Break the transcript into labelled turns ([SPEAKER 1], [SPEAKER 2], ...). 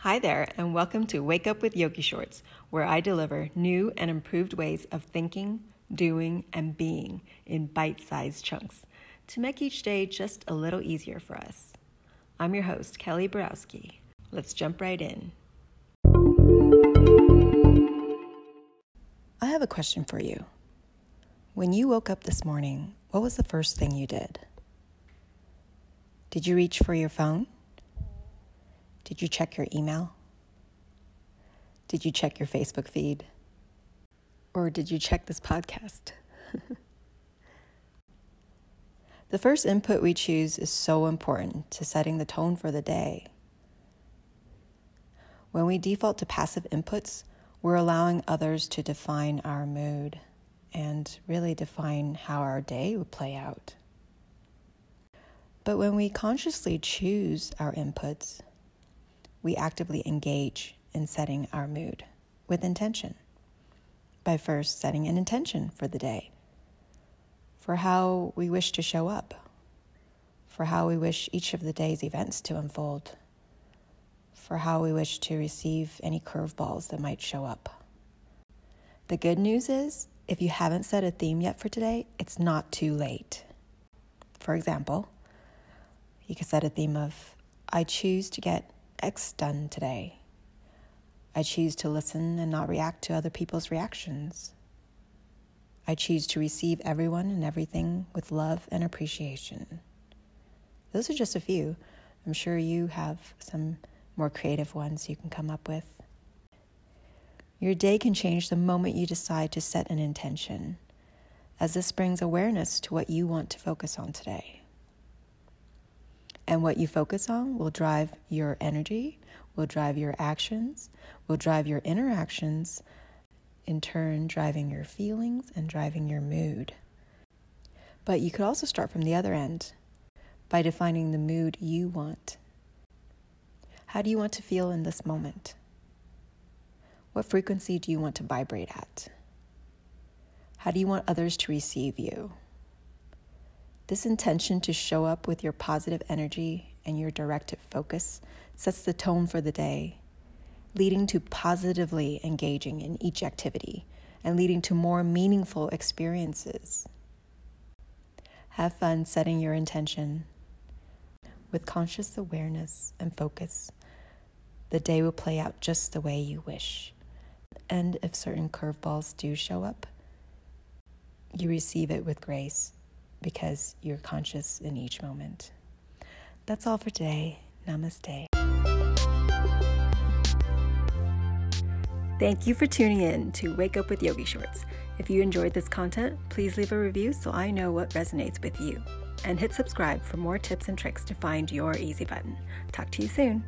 [SPEAKER 1] Hi there, and welcome to Wake Up with Yogi Shorts, where I deliver new and improved ways of thinking, doing, and being in bite sized chunks to make each day just a little easier for us. I'm your host, Kelly Borowski. Let's jump right in. I have a question for you. When you woke up this morning, what was the first thing you did? Did you reach for your phone? Did you check your email? Did you check your Facebook feed? Or did you check this podcast? the first input we choose is so important to setting the tone for the day. When we default to passive inputs, we're allowing others to define our mood and really define how our day would play out. But when we consciously choose our inputs, we actively engage in setting our mood with intention by first setting an intention for the day, for how we wish to show up, for how we wish each of the day's events to unfold, for how we wish to receive any curveballs that might show up. The good news is, if you haven't set a theme yet for today, it's not too late. For example, you could set a theme of, I choose to get X done today. I choose to listen and not react to other people's reactions. I choose to receive everyone and everything with love and appreciation. Those are just a few. I'm sure you have some more creative ones you can come up with. Your day can change the moment you decide to set an intention, as this brings awareness to what you want to focus on today. And what you focus on will drive your energy, will drive your actions, will drive your interactions, in turn, driving your feelings and driving your mood. But you could also start from the other end by defining the mood you want. How do you want to feel in this moment? What frequency do you want to vibrate at? How do you want others to receive you? This intention to show up with your positive energy and your directed focus sets the tone for the day, leading to positively engaging in each activity and leading to more meaningful experiences. Have fun setting your intention. With conscious awareness and focus, the day will play out just the way you wish. And if certain curveballs do show up, you receive it with grace because you're conscious in each moment. That's all for today. Namaste. Thank you for tuning in to Wake Up with Yogi Shorts. If you enjoyed this content, please leave a review so I know what resonates with you. And hit subscribe for more tips and tricks to find your easy button. Talk to you soon.